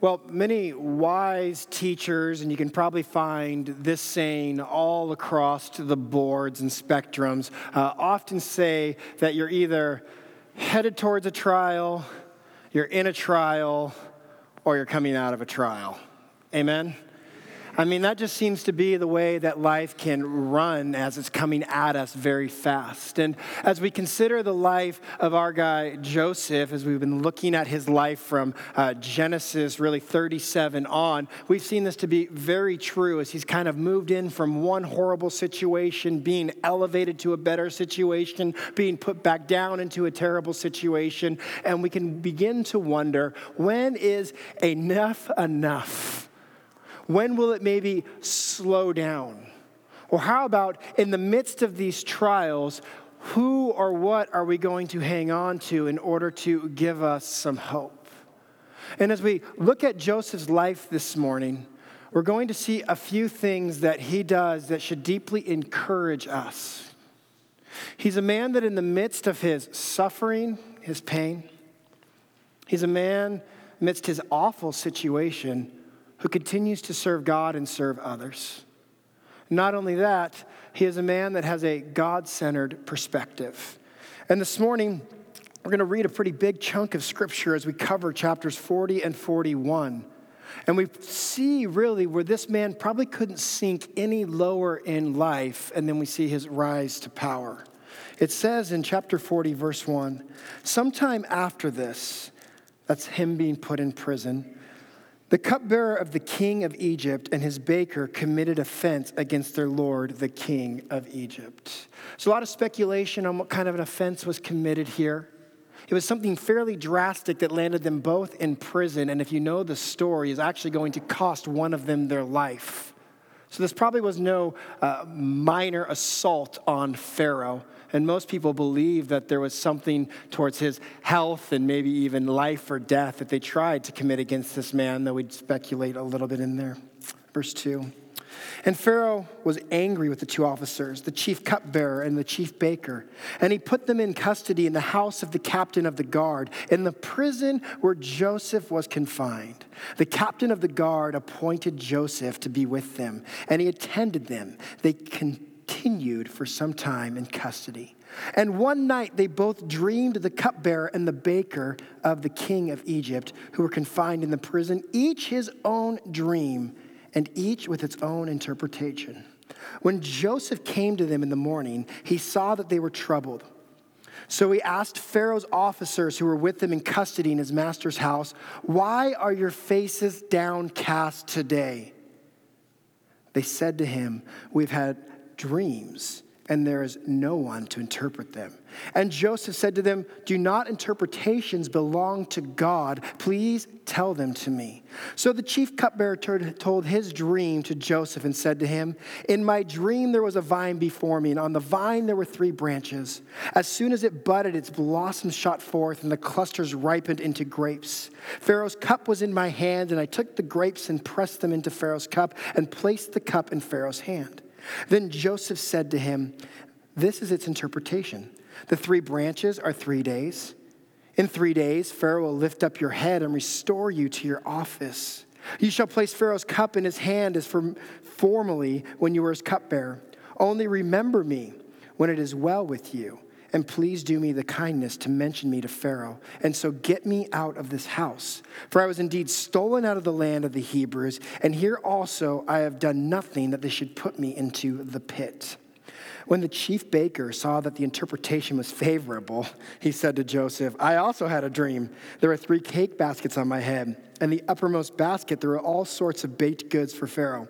Well, many wise teachers, and you can probably find this saying all across the boards and spectrums, uh, often say that you're either headed towards a trial, you're in a trial, or you're coming out of a trial. Amen? I mean, that just seems to be the way that life can run as it's coming at us very fast. And as we consider the life of our guy Joseph, as we've been looking at his life from uh, Genesis really 37 on, we've seen this to be very true as he's kind of moved in from one horrible situation, being elevated to a better situation, being put back down into a terrible situation. And we can begin to wonder when is enough enough? When will it maybe slow down? Or how about in the midst of these trials, who or what are we going to hang on to in order to give us some hope? And as we look at Joseph's life this morning, we're going to see a few things that he does that should deeply encourage us. He's a man that, in the midst of his suffering, his pain, he's a man amidst his awful situation who continues to serve God and serve others. Not only that, he is a man that has a God centered perspective. And this morning, we're going to read a pretty big chunk of scripture as we cover chapters 40 and 41. And we see really where this man probably couldn't sink any lower in life, and then we see his rise to power. It says in chapter 40, verse 1 sometime after this, that's him being put in prison, the cupbearer of the king of Egypt and his baker committed offense against their lord, the king of Egypt. So, a lot of speculation on what kind of an offense was committed here. It was something fairly drastic that landed them both in prison, and if you know the story, is actually going to cost one of them their life. So, this probably was no uh, minor assault on Pharaoh. And most people believe that there was something towards his health and maybe even life or death that they tried to commit against this man, though we'd speculate a little bit in there. Verse 2. And Pharaoh was angry with the two officers, the chief cupbearer and the chief baker, and he put them in custody in the house of the captain of the guard, in the prison where Joseph was confined. The captain of the guard appointed Joseph to be with them, and he attended them. They continued continued for some time in custody. And one night they both dreamed the cupbearer and the baker of the king of Egypt, who were confined in the prison, each his own dream, and each with its own interpretation. When Joseph came to them in the morning, he saw that they were troubled. So he asked Pharaoh's officers who were with him in custody in his master's house, Why are your faces downcast today? They said to him, We've had dreams, and there is no one to interpret them. And Joseph said to them, Do not interpretations belong to God? Please tell them to me. So the chief cupbearer told his dream to Joseph and said to him, In my dream there was a vine before me, and on the vine there were three branches. As soon as it budded, its blossoms shot forth, and the clusters ripened into grapes. Pharaoh's cup was in my hand, and I took the grapes and pressed them into Pharaoh's cup, and placed the cup in Pharaoh's hand. Then Joseph said to him, This is its interpretation. The three branches are three days. In three days, Pharaoh will lift up your head and restore you to your office. You shall place Pharaoh's cup in his hand as for formerly when you were his cupbearer. Only remember me when it is well with you and please do me the kindness to mention me to Pharaoh, and so get me out of this house. For I was indeed stolen out of the land of the Hebrews, and here also I have done nothing that they should put me into the pit. When the chief baker saw that the interpretation was favorable, he said to Joseph, I also had a dream. There were three cake baskets on my head, and the uppermost basket there were all sorts of baked goods for Pharaoh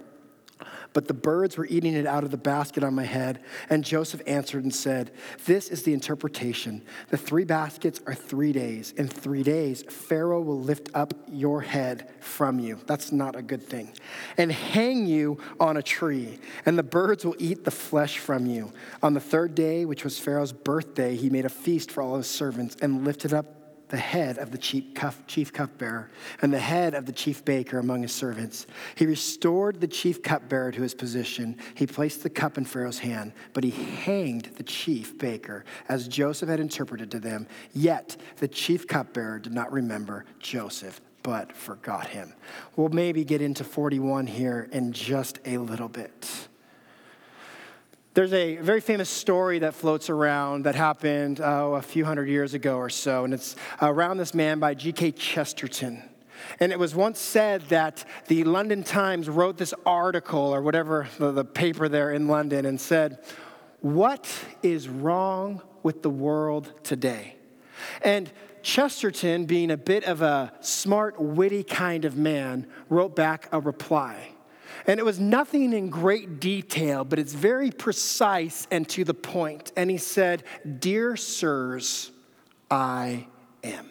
but the birds were eating it out of the basket on my head. And Joseph answered and said, This is the interpretation. The three baskets are three days. In three days, Pharaoh will lift up your head from you. That's not a good thing. And hang you on a tree, and the birds will eat the flesh from you. On the third day, which was Pharaoh's birthday, he made a feast for all his servants and lifted up the head of the chief, cup, chief cupbearer and the head of the chief baker among his servants. He restored the chief cupbearer to his position. He placed the cup in Pharaoh's hand, but he hanged the chief baker, as Joseph had interpreted to them. Yet the chief cupbearer did not remember Joseph but forgot him. We'll maybe get into 41 here in just a little bit. There's a very famous story that floats around that happened oh, a few hundred years ago or so, and it's uh, around this man by G.K. Chesterton. And it was once said that the London Times wrote this article or whatever, the, the paper there in London, and said, What is wrong with the world today? And Chesterton, being a bit of a smart, witty kind of man, wrote back a reply. And it was nothing in great detail, but it's very precise and to the point. And he said, Dear sirs, I am.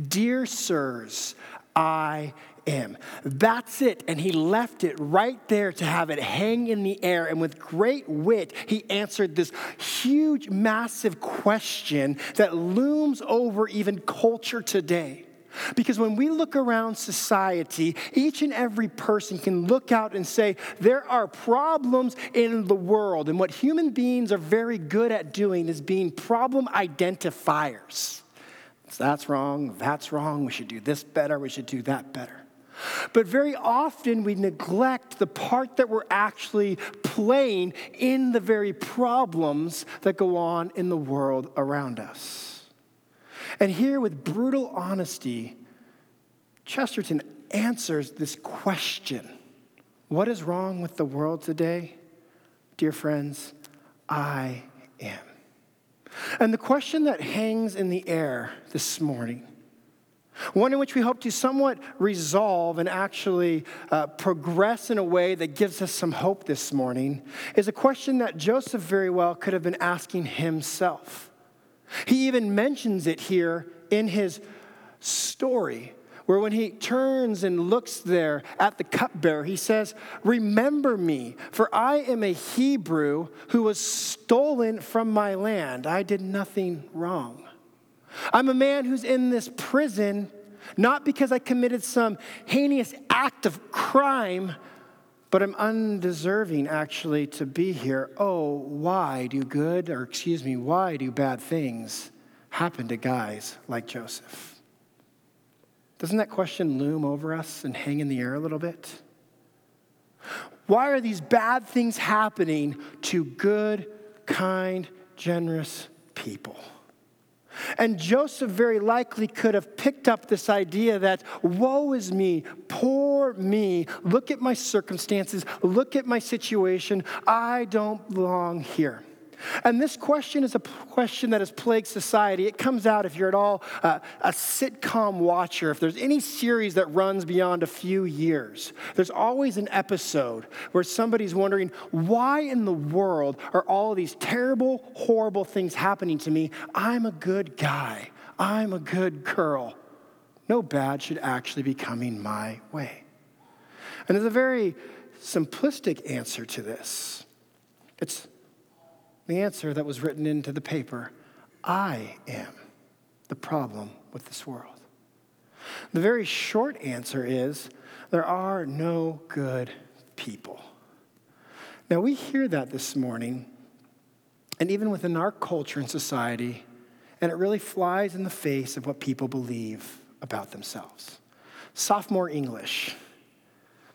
Dear sirs, I am. That's it. And he left it right there to have it hang in the air. And with great wit, he answered this huge, massive question that looms over even culture today. Because when we look around society, each and every person can look out and say, there are problems in the world. And what human beings are very good at doing is being problem identifiers. So that's wrong, that's wrong, we should do this better, we should do that better. But very often we neglect the part that we're actually playing in the very problems that go on in the world around us. And here, with brutal honesty, Chesterton answers this question What is wrong with the world today? Dear friends, I am. And the question that hangs in the air this morning one in which we hope to somewhat resolve and actually uh, progress in a way that gives us some hope this morning, is a question that Joseph very well could have been asking himself. He even mentions it here in his story, where when he turns and looks there at the cupbearer, he says, Remember me, for I am a Hebrew who was stolen from my land. I did nothing wrong. I'm a man who's in this prison not because I committed some heinous act of crime, but I'm undeserving actually to be here. Oh, why do good, or excuse me, why do bad things happen to guys like Joseph? Doesn't that question loom over us and hang in the air a little bit? Why are these bad things happening to good, kind, generous people? And Joseph very likely could have picked up this idea that, woe is me, poor me, look at my circumstances, look at my situation, I don't belong here. And this question is a question that has plagued society. It comes out if you're at all uh, a sitcom watcher, if there's any series that runs beyond a few years, there's always an episode where somebody's wondering, why in the world are all these terrible, horrible things happening to me? I'm a good guy, I'm a good girl. No bad should actually be coming my way. And there's a very simplistic answer to this. It's the answer that was written into the paper I am the problem with this world. The very short answer is there are no good people. Now, we hear that this morning, and even within our culture and society, and it really flies in the face of what people believe about themselves. Sophomore English,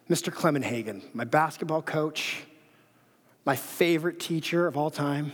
Mr. Clemenhagen, my basketball coach, my favorite teacher of all time.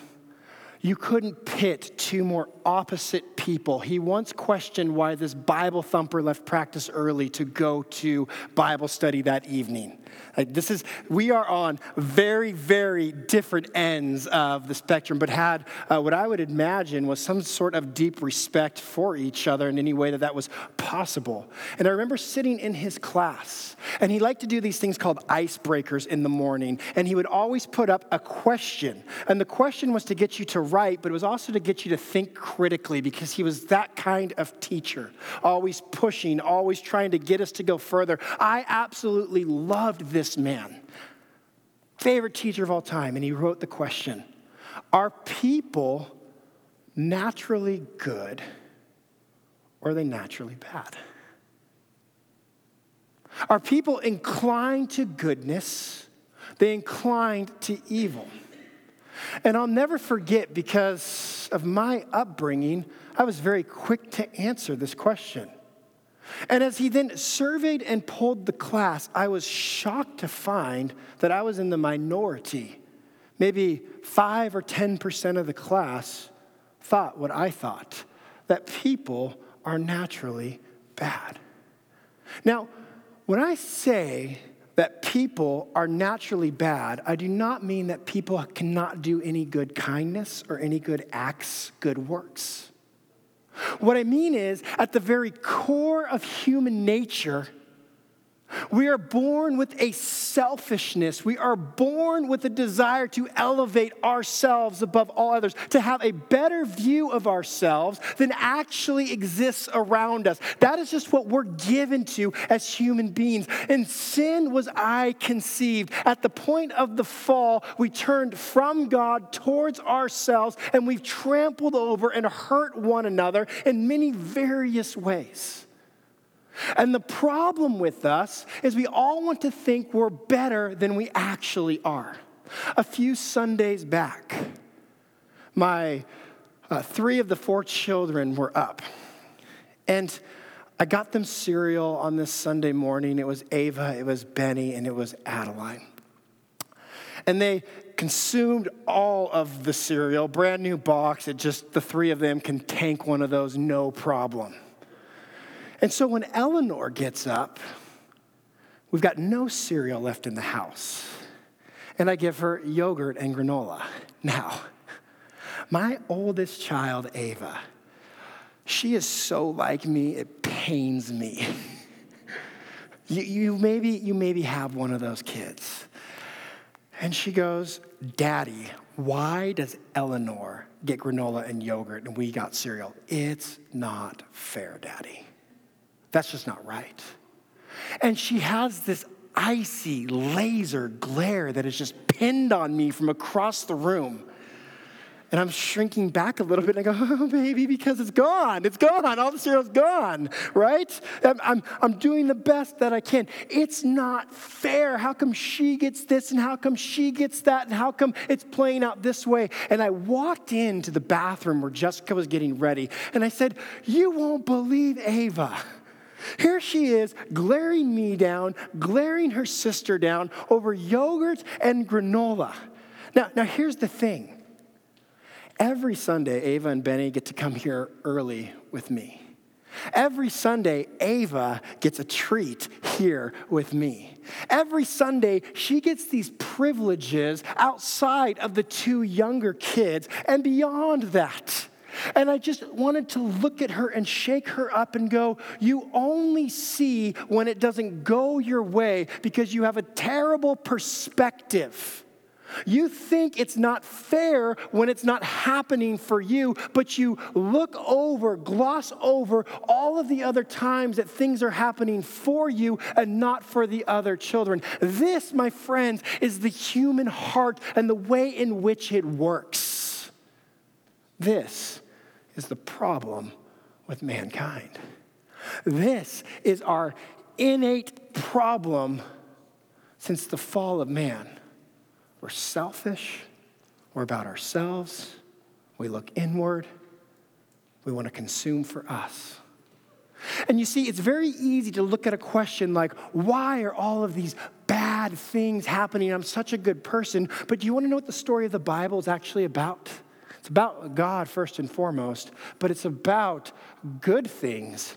You couldn't pit two more opposite people. He once questioned why this Bible thumper left practice early to go to Bible study that evening. This is, we are on very, very different ends of the spectrum, but had uh, what I would imagine was some sort of deep respect for each other in any way that that was possible. And I remember sitting in his class, and he liked to do these things called icebreakers in the morning, and he would always put up a question. And the question was to get you to write, but it was also to get you to think critically because he was that kind of teacher, always pushing, always trying to get us to go further. I absolutely loved this man. Favorite teacher of all time. And he wrote the question Are people naturally good or are they naturally bad? Are people inclined to goodness? They inclined to evil. And I'll never forget because of my upbringing, I was very quick to answer this question. And as he then surveyed and polled the class, I was shocked to find that I was in the minority. Maybe 5 or 10% of the class thought what I thought that people are naturally bad. Now, when I say that people are naturally bad, I do not mean that people cannot do any good kindness or any good acts, good works. What I mean is, at the very core of human nature, we are born with a selfishness. We are born with a desire to elevate ourselves above all others, to have a better view of ourselves than actually exists around us. That is just what we're given to as human beings. And sin was I conceived. At the point of the fall, we turned from God towards ourselves and we've trampled over and hurt one another in many various ways. And the problem with us is we all want to think we're better than we actually are. A few Sundays back, my uh, three of the four children were up. And I got them cereal on this Sunday morning. It was Ava, it was Benny, and it was Adeline. And they consumed all of the cereal, brand new box. It just, the three of them can tank one of those no problem. And so when Eleanor gets up, we've got no cereal left in the house. And I give her yogurt and granola. Now, my oldest child, Ava, she is so like me, it pains me. you, you, maybe, you maybe have one of those kids. And she goes, Daddy, why does Eleanor get granola and yogurt and we got cereal? It's not fair, Daddy. That's just not right. And she has this icy laser glare that is just pinned on me from across the room. And I'm shrinking back a little bit and I go, oh, baby, because it's gone. It's gone. All the cereal's gone, right? I'm, I'm, I'm doing the best that I can. It's not fair. How come she gets this and how come she gets that and how come it's playing out this way? And I walked into the bathroom where Jessica was getting ready and I said, You won't believe Ava. Here she is, glaring me down, glaring her sister down over yogurt and granola. Now, now here's the thing. Every Sunday, Ava and Benny get to come here early with me. Every Sunday, Ava gets a treat here with me. Every Sunday, she gets these privileges outside of the two younger kids and beyond that. And I just wanted to look at her and shake her up and go, You only see when it doesn't go your way because you have a terrible perspective. You think it's not fair when it's not happening for you, but you look over, gloss over all of the other times that things are happening for you and not for the other children. This, my friends, is the human heart and the way in which it works. This is the problem with mankind. This is our innate problem since the fall of man. We're selfish, we're about ourselves, we look inward, we want to consume for us. And you see, it's very easy to look at a question like, why are all of these bad things happening? I'm such a good person. But do you want to know what the story of the Bible is actually about? It's about God first and foremost, but it's about good things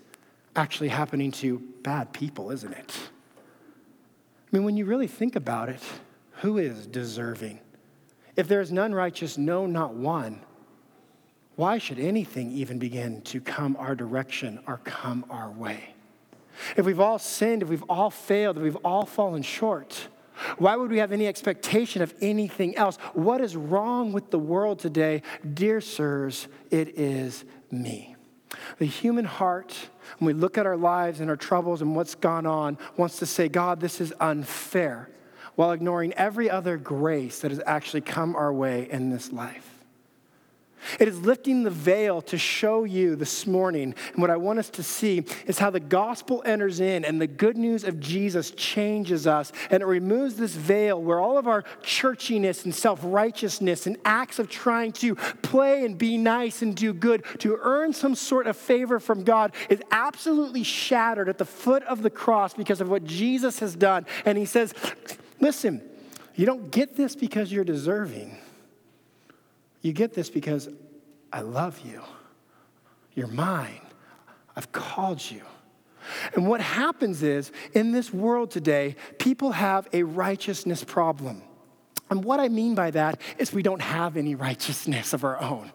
actually happening to bad people, isn't it? I mean, when you really think about it, who is deserving? If there is none righteous, no, not one, why should anything even begin to come our direction or come our way? If we've all sinned, if we've all failed, if we've all fallen short, why would we have any expectation of anything else? What is wrong with the world today? Dear sirs, it is me. The human heart, when we look at our lives and our troubles and what's gone on, wants to say, God, this is unfair, while ignoring every other grace that has actually come our way in this life. It is lifting the veil to show you this morning. And what I want us to see is how the gospel enters in and the good news of Jesus changes us. And it removes this veil where all of our churchiness and self righteousness and acts of trying to play and be nice and do good to earn some sort of favor from God is absolutely shattered at the foot of the cross because of what Jesus has done. And he says, Listen, you don't get this because you're deserving. You get this because I love you. You're mine. I've called you. And what happens is, in this world today, people have a righteousness problem. And what I mean by that is we don't have any righteousness of our own.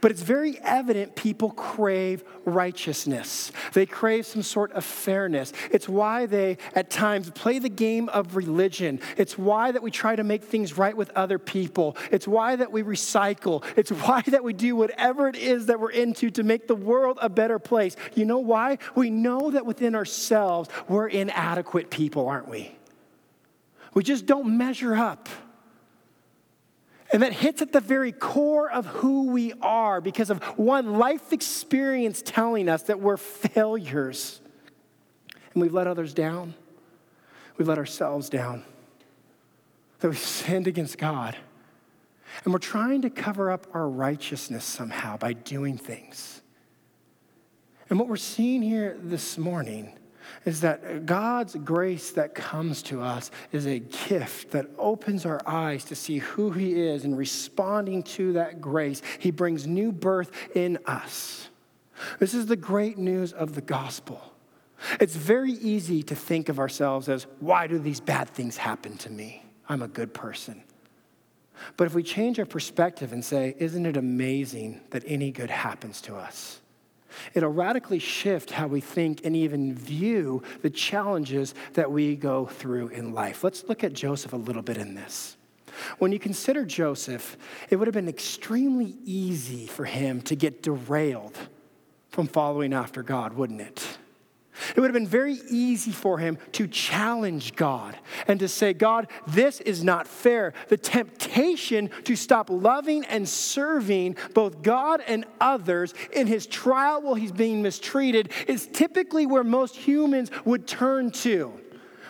But it's very evident people crave righteousness. They crave some sort of fairness. It's why they, at times, play the game of religion. It's why that we try to make things right with other people. It's why that we recycle. It's why that we do whatever it is that we're into to make the world a better place. You know why? We know that within ourselves, we're inadequate people, aren't we? We just don't measure up. And that hits at the very core of who we are because of one life experience telling us that we're failures. And we've let others down, we've let ourselves down, that we've sinned against God. And we're trying to cover up our righteousness somehow by doing things. And what we're seeing here this morning is that God's grace that comes to us is a gift that opens our eyes to see who He is, and responding to that grace, He brings new birth in us. This is the great news of the gospel. It's very easy to think of ourselves as, why do these bad things happen to me? I'm a good person. But if we change our perspective and say, isn't it amazing that any good happens to us? It'll radically shift how we think and even view the challenges that we go through in life. Let's look at Joseph a little bit in this. When you consider Joseph, it would have been extremely easy for him to get derailed from following after God, wouldn't it? It would have been very easy for him to challenge God and to say, God, this is not fair. The temptation to stop loving and serving both God and others in his trial while he's being mistreated is typically where most humans would turn to.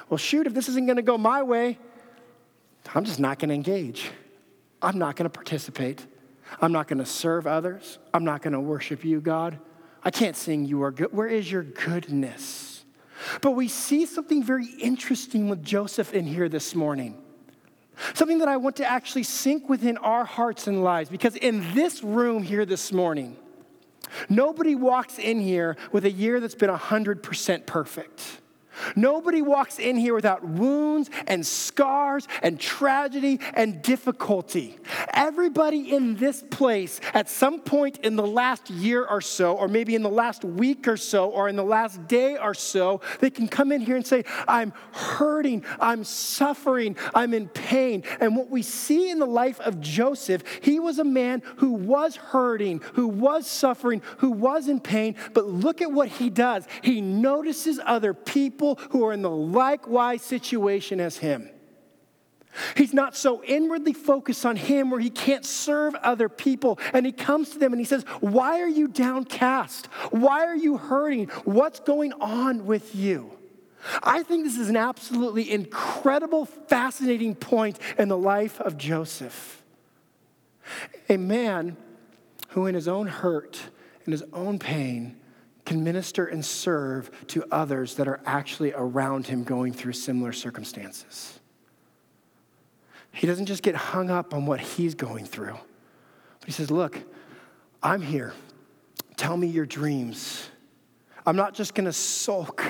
Well, shoot, if this isn't going to go my way, I'm just not going to engage. I'm not going to participate. I'm not going to serve others. I'm not going to worship you, God. I can't sing you are good. Where is your goodness? But we see something very interesting with Joseph in here this morning. Something that I want to actually sink within our hearts and lives because in this room here this morning, nobody walks in here with a year that's been 100% perfect. Nobody walks in here without wounds and scars and tragedy and difficulty. Everybody in this place, at some point in the last year or so, or maybe in the last week or so, or in the last day or so, they can come in here and say, I'm hurting, I'm suffering, I'm in pain. And what we see in the life of Joseph, he was a man who was hurting, who was suffering, who was in pain. But look at what he does. He notices other people people who are in the likewise situation as him. He's not so inwardly focused on him where he can't serve other people. And he comes to them and he says, Why are you downcast? Why are you hurting? What's going on with you? I think this is an absolutely incredible, fascinating point in the life of Joseph. A man who, in his own hurt, in his own pain, can minister and serve to others that are actually around him going through similar circumstances. He doesn't just get hung up on what he's going through, but he says, Look, I'm here. Tell me your dreams. I'm not just going to sulk.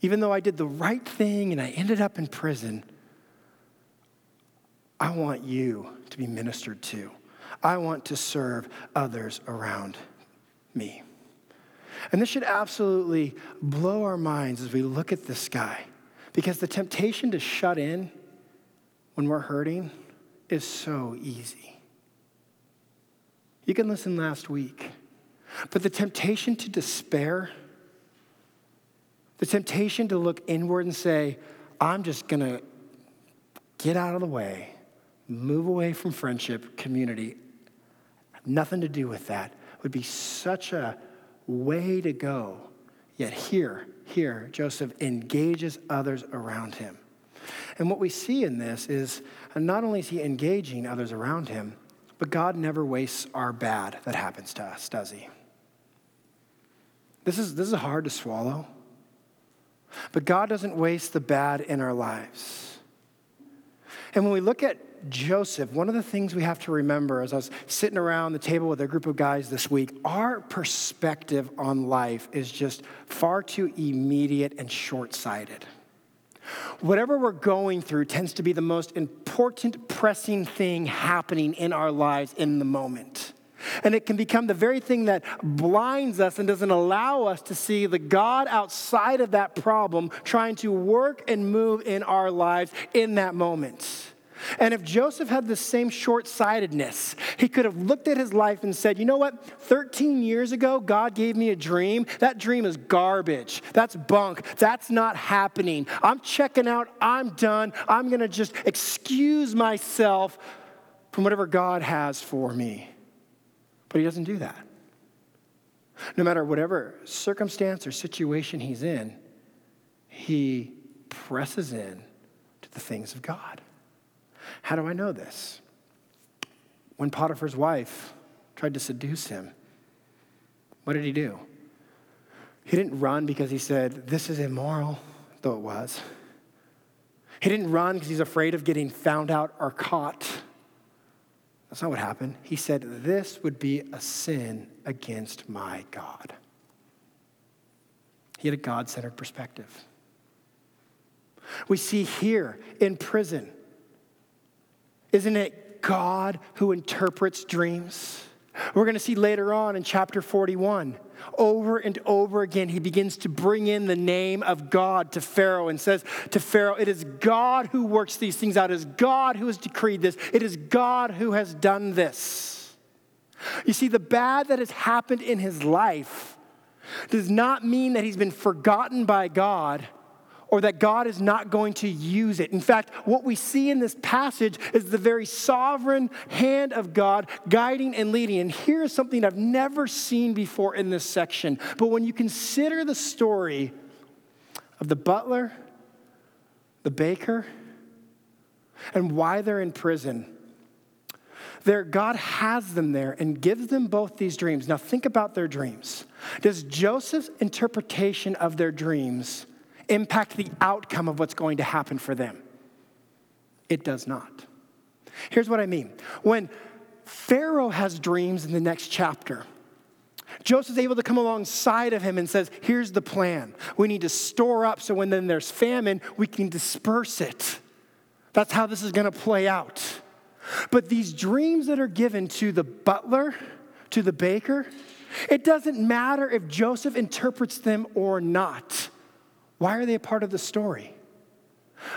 Even though I did the right thing and I ended up in prison, I want you to be ministered to. I want to serve others around me. And this should absolutely blow our minds as we look at this guy because the temptation to shut in when we're hurting is so easy. You can listen last week, but the temptation to despair, the temptation to look inward and say, I'm just gonna get out of the way, move away from friendship, community, nothing to do with that, would be such a way to go. Yet here, here, Joseph engages others around him. And what we see in this is uh, not only is he engaging others around him, but God never wastes our bad that happens to us, does he? This is, this is hard to swallow. But God doesn't waste the bad in our lives. And when we look Joseph, one of the things we have to remember as I was sitting around the table with a group of guys this week, our perspective on life is just far too immediate and short sighted. Whatever we're going through tends to be the most important, pressing thing happening in our lives in the moment. And it can become the very thing that blinds us and doesn't allow us to see the God outside of that problem trying to work and move in our lives in that moment. And if Joseph had the same short sightedness, he could have looked at his life and said, You know what? 13 years ago, God gave me a dream. That dream is garbage. That's bunk. That's not happening. I'm checking out. I'm done. I'm going to just excuse myself from whatever God has for me. But he doesn't do that. No matter whatever circumstance or situation he's in, he presses in to the things of God. How do I know this? When Potiphar's wife tried to seduce him, what did he do? He didn't run because he said, This is immoral, though it was. He didn't run because he's afraid of getting found out or caught. That's not what happened. He said, This would be a sin against my God. He had a God centered perspective. We see here in prison isn't it God who interprets dreams? We're going to see later on in chapter 41, over and over again, he begins to bring in the name of God to Pharaoh and says to Pharaoh, It is God who works these things out. It is God who has decreed this. It is God who has done this. You see, the bad that has happened in his life does not mean that he's been forgotten by God or that God is not going to use it. In fact, what we see in this passage is the very sovereign hand of God guiding and leading. And here's something I've never seen before in this section. But when you consider the story of the butler, the baker, and why they're in prison, there, God has them there and gives them both these dreams. Now, think about their dreams. Does Joseph's interpretation of their dreams impact the outcome of what's going to happen for them? It does not. Here's what I mean. When Pharaoh has dreams in the next chapter, Joseph's able to come alongside of him and says, Here's the plan. We need to store up so when then there's famine, we can disperse it. That's how this is going to play out. But these dreams that are given to the butler, to the baker, it doesn't matter if Joseph interprets them or not. Why are they a part of the story?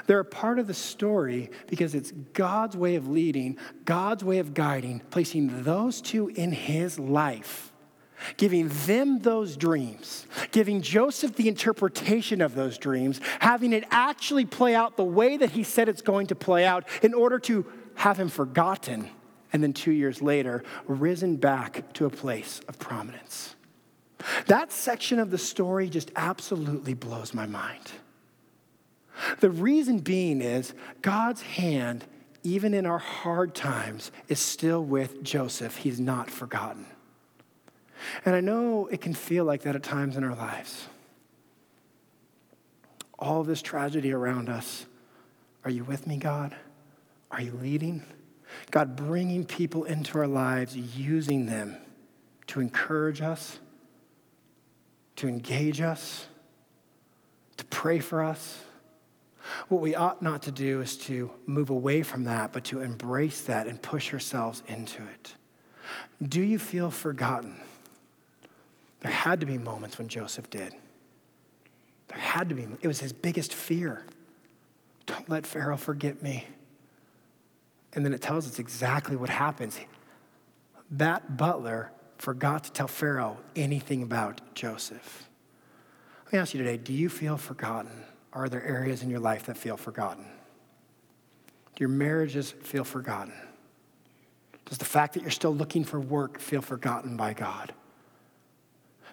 They're a part of the story because it's God's way of leading, God's way of guiding, placing those two in his life, giving them those dreams, giving Joseph the interpretation of those dreams, having it actually play out the way that he said it's going to play out in order to have him forgotten and then two years later risen back to a place of prominence. That section of the story just absolutely blows my mind. The reason being is God's hand, even in our hard times, is still with Joseph. He's not forgotten. And I know it can feel like that at times in our lives. All this tragedy around us. Are you with me, God? Are you leading? God, bringing people into our lives, using them to encourage us to engage us, to pray for us. What we ought not to do is to move away from that, but to embrace that and push ourselves into it. Do you feel forgotten? There had to be moments when Joseph did. There had to be. It was his biggest fear. Don't let Pharaoh forget me. And then it tells us exactly what happens. That butler forgot to tell Pharaoh anything about Joseph. Let me ask you today do you feel forgotten? Are there areas in your life that feel forgotten? Do your marriages feel forgotten? Does the fact that you're still looking for work feel forgotten by God?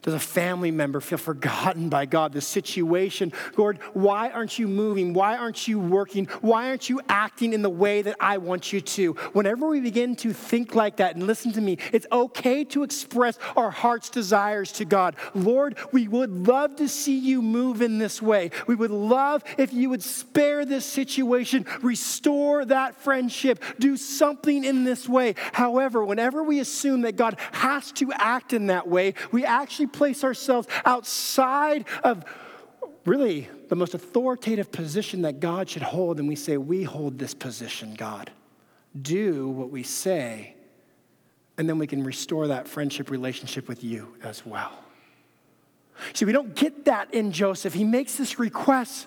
Does a family member feel forgotten by God? The situation, Lord, why aren't you moving? Why aren't you working? Why aren't you acting in the way that I want you to? Whenever we begin to think like that, and listen to me, it's okay to express our heart's desires to God. Lord, we would love to see you move in this way. We would love if you would spare this situation, restore that friendship, do something in this way. However, whenever we assume that God has to act in that way, we actually place ourselves outside of really the most authoritative position that God should hold, and we say, We hold this position, God. Do what we say, and then we can restore that friendship relationship with you as well. See, we don't get that in Joseph. He makes this request,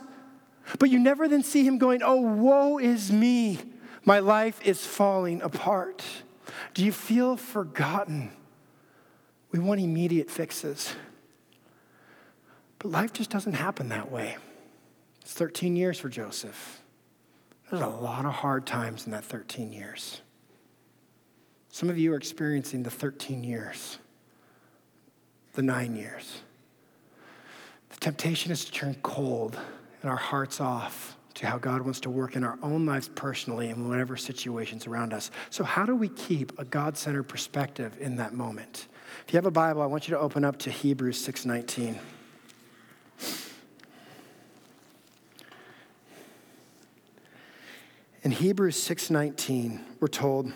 but you never then see him going, Oh, woe is me. My life is falling apart. Do you feel forgotten? We want immediate fixes. But life just doesn't happen that way. It's 13 years for Joseph. There's a lot of hard times in that 13 years. Some of you are experiencing the 13 years, the nine years. The temptation is to turn cold and our hearts off to how God wants to work in our own lives personally and whatever situations around us. So, how do we keep a God centered perspective in that moment? If you have a Bible, I want you to open up to Hebrews 6:19. In Hebrews 6:19, we're told,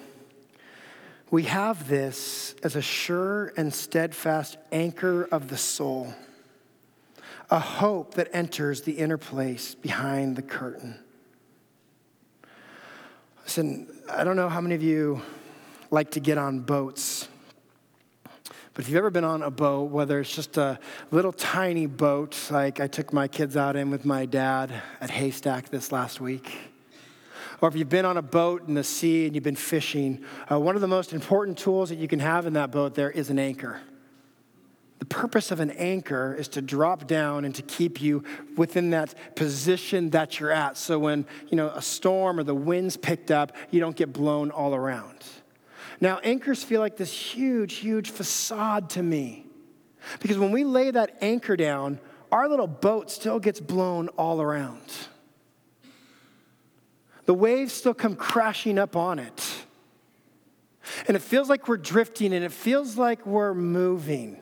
"We have this as a sure and steadfast anchor of the soul, a hope that enters the inner place behind the curtain." Listen, I don't know how many of you like to get on boats. But if you've ever been on a boat, whether it's just a little tiny boat, like I took my kids out in with my dad at Haystack this last week, or if you've been on a boat in the sea and you've been fishing, uh, one of the most important tools that you can have in that boat there is an anchor. The purpose of an anchor is to drop down and to keep you within that position that you're at. So when, you know, a storm or the wind's picked up, you don't get blown all around. Now, anchors feel like this huge, huge facade to me. Because when we lay that anchor down, our little boat still gets blown all around. The waves still come crashing up on it. And it feels like we're drifting and it feels like we're moving.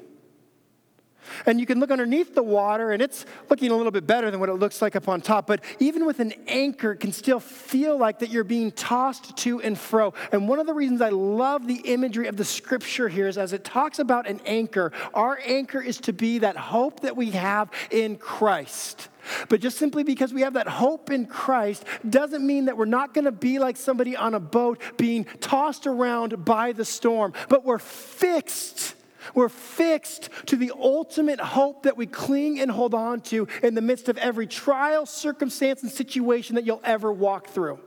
And you can look underneath the water and it's looking a little bit better than what it looks like up on top. But even with an anchor, it can still feel like that you're being tossed to and fro. And one of the reasons I love the imagery of the scripture here is as it talks about an anchor, our anchor is to be that hope that we have in Christ. But just simply because we have that hope in Christ doesn't mean that we're not going to be like somebody on a boat being tossed around by the storm, but we're fixed we're fixed to the ultimate hope that we cling and hold on to in the midst of every trial, circumstance, and situation that you'll ever walk through.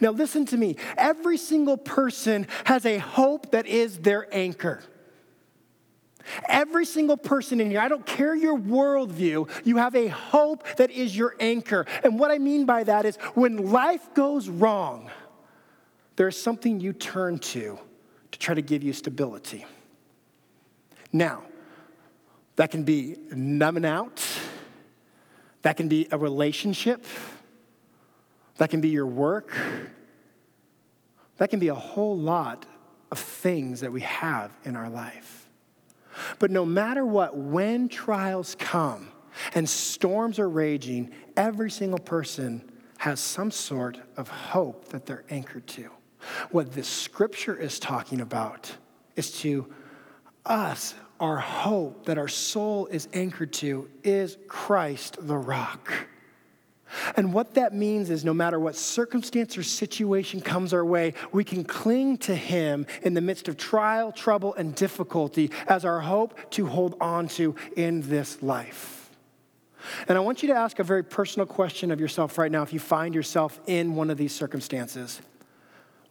Now, listen to me. Every single person has a hope that is their anchor. Every single person in here, I don't care your worldview, you have a hope that is your anchor. And what I mean by that is when life goes wrong, there's something you turn to to try to give you stability. Now, that can be numbing out, that can be a relationship, that can be your work, that can be a whole lot of things that we have in our life. But no matter what, when trials come and storms are raging, every single person has some sort of hope that they're anchored to. What this scripture is talking about is to us our hope that our soul is anchored to is Christ the rock. And what that means is no matter what circumstance or situation comes our way, we can cling to Him in the midst of trial, trouble, and difficulty as our hope to hold on to in this life. And I want you to ask a very personal question of yourself right now if you find yourself in one of these circumstances.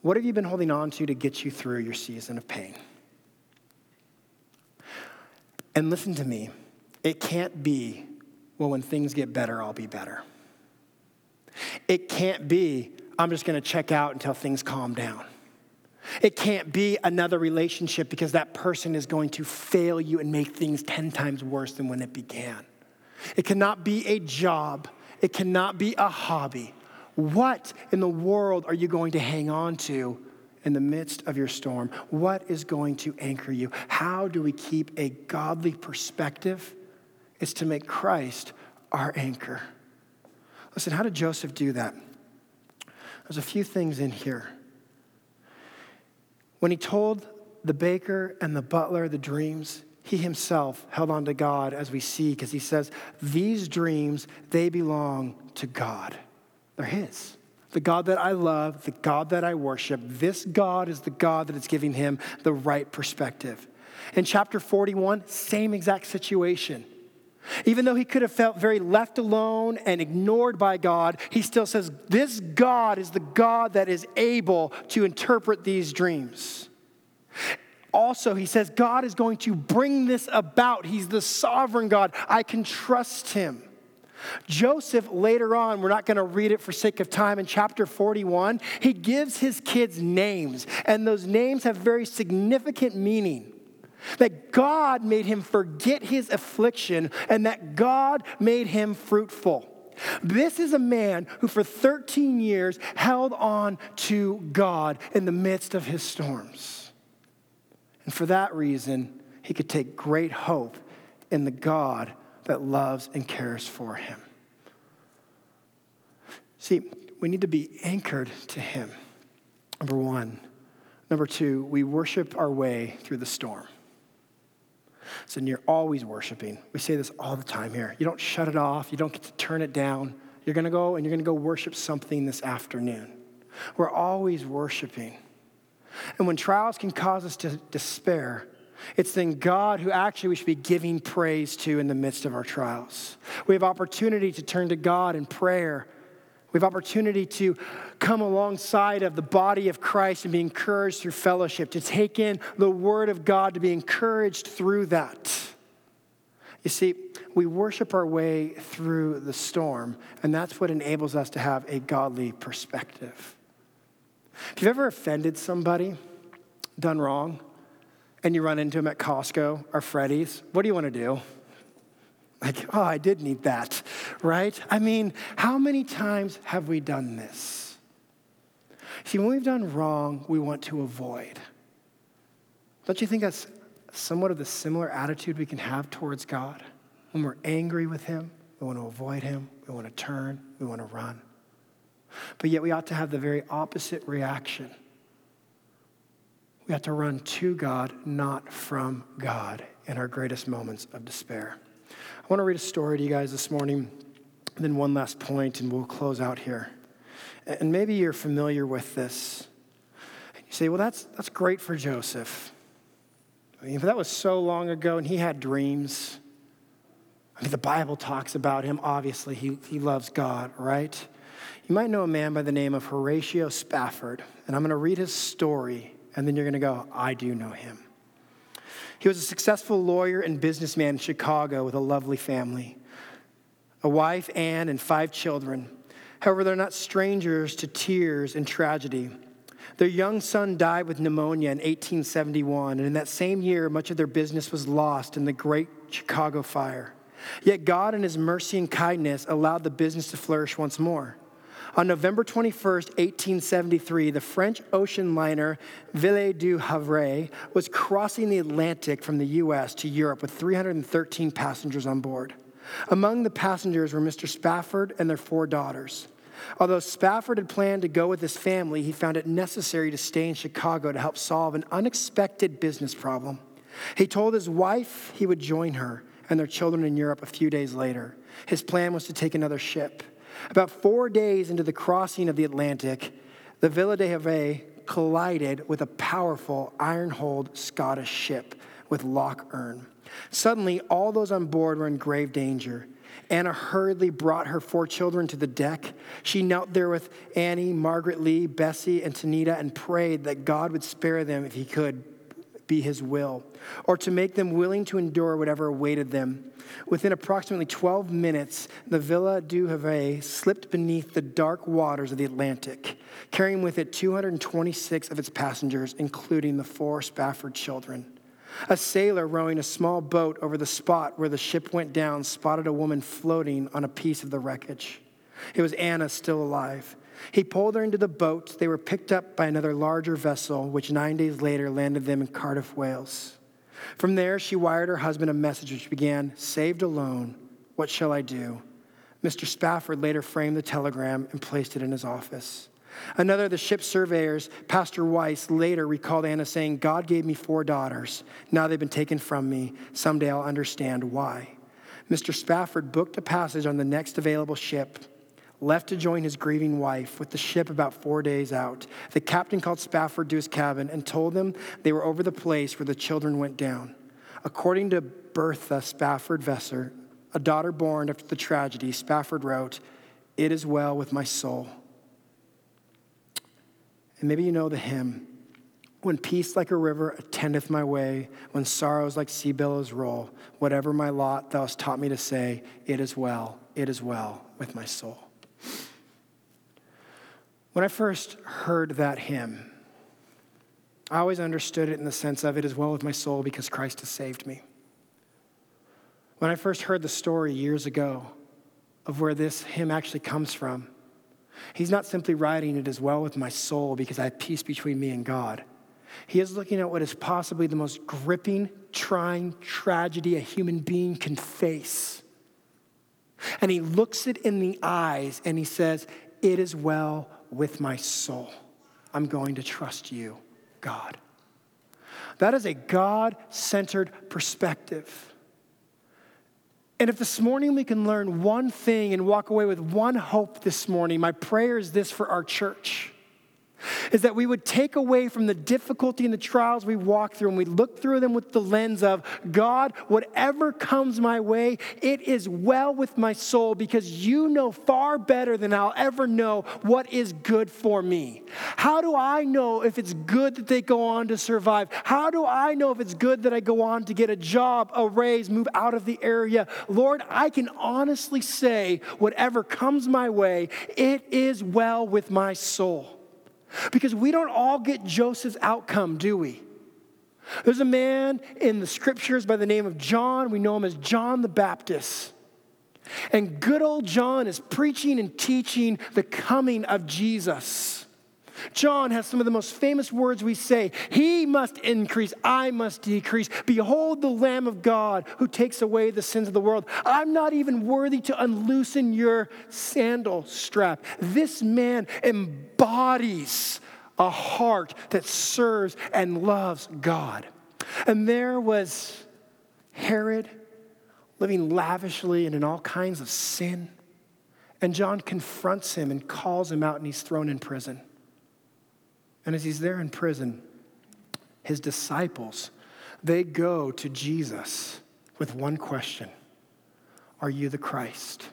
What have you been holding on to to get you through your season of pain? And listen to me, it can't be, well, when things get better, I'll be better. It can't be, I'm just gonna check out until things calm down. It can't be another relationship because that person is going to fail you and make things 10 times worse than when it began. It cannot be a job. It cannot be a hobby. What in the world are you going to hang on to in the midst of your storm? What is going to anchor you? How do we keep a godly perspective? It's to make Christ our anchor. Listen, how did Joseph do that? There's a few things in here. When he told the baker and the butler the dreams, he himself held on to God as we see, because he says, These dreams, they belong to God. They're his. The God that I love, the God that I worship, this God is the God that is giving him the right perspective. In chapter 41, same exact situation. Even though he could have felt very left alone and ignored by God, he still says, This God is the God that is able to interpret these dreams. Also, he says, God is going to bring this about. He's the sovereign God. I can trust him. Joseph, later on, we're not going to read it for sake of time, in chapter 41, he gives his kids names, and those names have very significant meaning. That God made him forget his affliction and that God made him fruitful. This is a man who, for 13 years, held on to God in the midst of his storms. And for that reason, he could take great hope in the God that loves and cares for him. See, we need to be anchored to him, number one. Number two, we worship our way through the storm. So you're always worshiping. We say this all the time here. You don't shut it off, you don't get to turn it down. You're gonna go and you're gonna go worship something this afternoon. We're always worshiping. And when trials can cause us to despair, it's then God who actually we should be giving praise to in the midst of our trials. We have opportunity to turn to God in prayer. We have opportunity to come alongside of the body of Christ and be encouraged through fellowship, to take in the word of God, to be encouraged through that. You see, we worship our way through the storm, and that's what enables us to have a godly perspective. If you've ever offended somebody, done wrong, and you run into them at Costco or Freddy's, what do you want to do? Like, oh, I did need that, right? I mean, how many times have we done this? See, when we've done wrong, we want to avoid. Don't you think that's somewhat of the similar attitude we can have towards God? When we're angry with Him, we want to avoid Him, we want to turn, we want to run. But yet we ought to have the very opposite reaction. We have to run to God, not from God, in our greatest moments of despair. I want to read a story to you guys this morning, and then one last point, and we'll close out here. And maybe you're familiar with this. You say, well, that's, that's great for Joseph. I mean, that was so long ago, and he had dreams. I mean, the Bible talks about him. Obviously, he, he loves God, right? You might know a man by the name of Horatio Spafford, and I'm going to read his story and then you're going to go, I do know him. He was a successful lawyer and businessman in Chicago with a lovely family a wife, Anne, and five children. However, they're not strangers to tears and tragedy. Their young son died with pneumonia in 1871, and in that same year, much of their business was lost in the Great Chicago Fire. Yet God, in His mercy and kindness, allowed the business to flourish once more. On November 21st, 1873, the French ocean liner Ville du Havre was crossing the Atlantic from the US to Europe with 313 passengers on board. Among the passengers were Mr. Spafford and their four daughters. Although Spafford had planned to go with his family, he found it necessary to stay in Chicago to help solve an unexpected business problem. He told his wife he would join her and their children in Europe a few days later. His plan was to take another ship. About four days into the crossing of the Atlantic, the Ville du Havre collided with a powerful iron-hulled Scottish ship with Loch Earn. Suddenly, all those on board were in grave danger. Anna hurriedly brought her four children to the deck. She knelt there with Annie, Margaret Lee, Bessie, and Tanetta and prayed that God would spare them if He could be His will, or to make them willing to endure whatever awaited them. Within approximately 12 minutes, the Ville du Havre slipped beneath the dark waters of the Atlantic. carrying with it 226 of its passengers, including the four Spafford children. A sailor rowing a small boat over the spot where the ship went down spotted a woman floating on a piece of the wreckage. It was Anna still alive. He pulled her into the boat. They were picked up by another larger vessel, which nine days later landed them in Cardiff, Wales. From there, she wired her husband a message which began Saved alone, what shall I do? Mr. Spafford later framed the telegram and placed it in his office. Another of the ship's surveyors, Pastor Weiss, later recalled Anna saying, God gave me four daughters. Now they've been taken from me. Someday I'll understand why. Mr. Spafford booked a passage on the next available ship, left to join his grieving wife with the ship about four days out. The captain called Spafford to his cabin and told them they were over the place where the children went down. According to Bertha Spafford Vester, a daughter born after the tragedy, Spafford wrote, It is well with my soul. And maybe you know the hymn When peace like a river attendeth my way, when sorrows like sea billows roll, whatever my lot, thou hast taught me to say, It is well, it is well with my soul. When I first heard that hymn, I always understood it in the sense of it is well with my soul because Christ has saved me. When I first heard the story years ago of where this hymn actually comes from, He's not simply writing it as well with my soul because I have peace between me and God. He is looking at what is possibly the most gripping, trying tragedy a human being can face. And he looks it in the eyes and he says, It is well with my soul. I'm going to trust you, God. That is a God centered perspective. And if this morning we can learn one thing and walk away with one hope this morning, my prayer is this for our church is that we would take away from the difficulty and the trials we walk through and we look through them with the lens of God, whatever comes my way, it is well with my soul because you know far better than I'll ever know what is good for me. How do I know if it's good that they go on to survive? How do I know if it's good that I go on to get a job, a raise, move out of the area? Lord, I can honestly say, whatever comes my way, it is well with my soul. Because we don't all get Joseph's outcome, do we? There's a man in the scriptures by the name of John. We know him as John the Baptist. And good old John is preaching and teaching the coming of Jesus. John has some of the most famous words we say He must increase, I must decrease. Behold the Lamb of God who takes away the sins of the world. I'm not even worthy to unloosen your sandal strap. This man embodies a heart that serves and loves God. And there was Herod living lavishly and in all kinds of sin. And John confronts him and calls him out, and he's thrown in prison. And as he's there in prison, his disciples, they go to Jesus with one question Are you the Christ?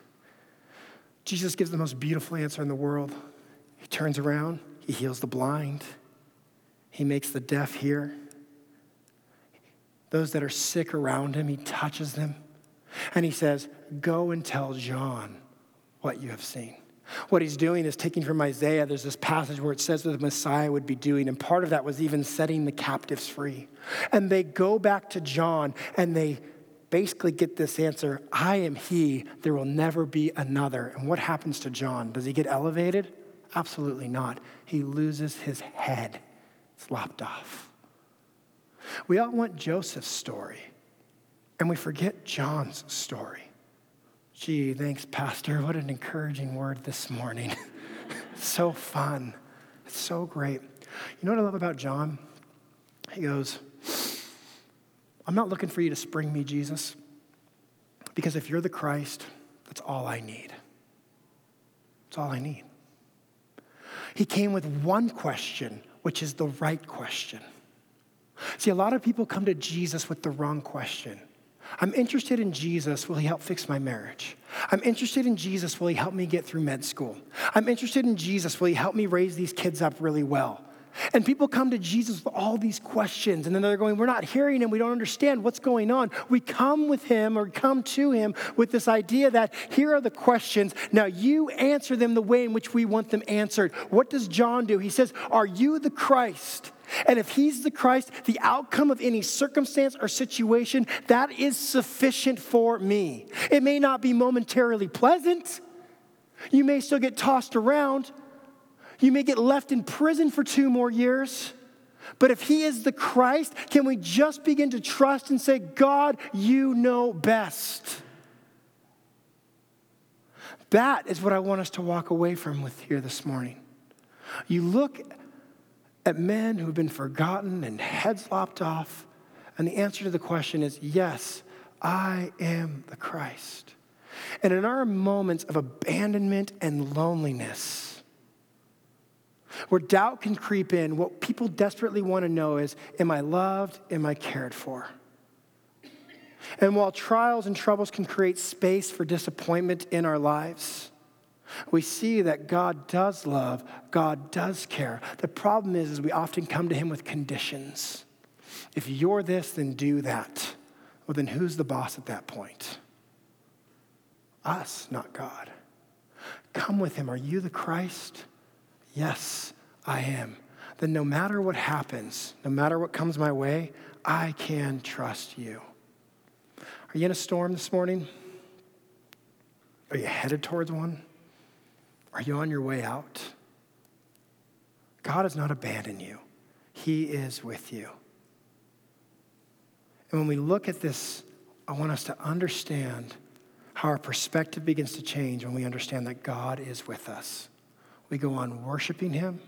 Jesus gives the most beautiful answer in the world. He turns around, he heals the blind, he makes the deaf hear. Those that are sick around him, he touches them. And he says, Go and tell John what you have seen. What he's doing is taking from Isaiah, there's this passage where it says what the Messiah would be doing, and part of that was even setting the captives free. And they go back to John and they basically get this answer I am he, there will never be another. And what happens to John? Does he get elevated? Absolutely not. He loses his head, it's lopped off. We all want Joseph's story, and we forget John's story. Gee, thanks, Pastor. What an encouraging word this morning. so fun. It's so great. You know what I love about John? He goes, I'm not looking for you to spring me, Jesus, because if you're the Christ, that's all I need. That's all I need. He came with one question, which is the right question. See, a lot of people come to Jesus with the wrong question. I'm interested in Jesus. Will he help fix my marriage? I'm interested in Jesus. Will he help me get through med school? I'm interested in Jesus. Will he help me raise these kids up really well? And people come to Jesus with all these questions, and then they're going, We're not hearing him. We don't understand what's going on. We come with him or come to him with this idea that here are the questions. Now you answer them the way in which we want them answered. What does John do? He says, Are you the Christ? And if he's the Christ, the outcome of any circumstance or situation, that is sufficient for me. It may not be momentarily pleasant. You may still get tossed around, you may get left in prison for two more years. But if he is the Christ, can we just begin to trust and say, God, you know best? That is what I want us to walk away from with here this morning. You look at men who've been forgotten and heads lopped off, and the answer to the question is yes, I am the Christ. And in our moments of abandonment and loneliness, where doubt can creep in, what people desperately want to know is Am I loved? Am I cared for? And while trials and troubles can create space for disappointment in our lives, we see that God does love, God does care. The problem is, is we often come to Him with conditions. If you're this, then do that. Well, then who's the boss at that point? Us, not God. Come with Him. Are you the Christ? Yes, I am. Then no matter what happens, no matter what comes my way, I can trust you. Are you in a storm this morning? Are you headed towards one? Are you on your way out? God has not abandoned you, He is with you. And when we look at this, I want us to understand how our perspective begins to change when we understand that God is with us. We go on worshiping Him,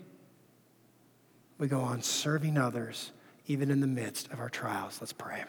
we go on serving others, even in the midst of our trials. Let's pray.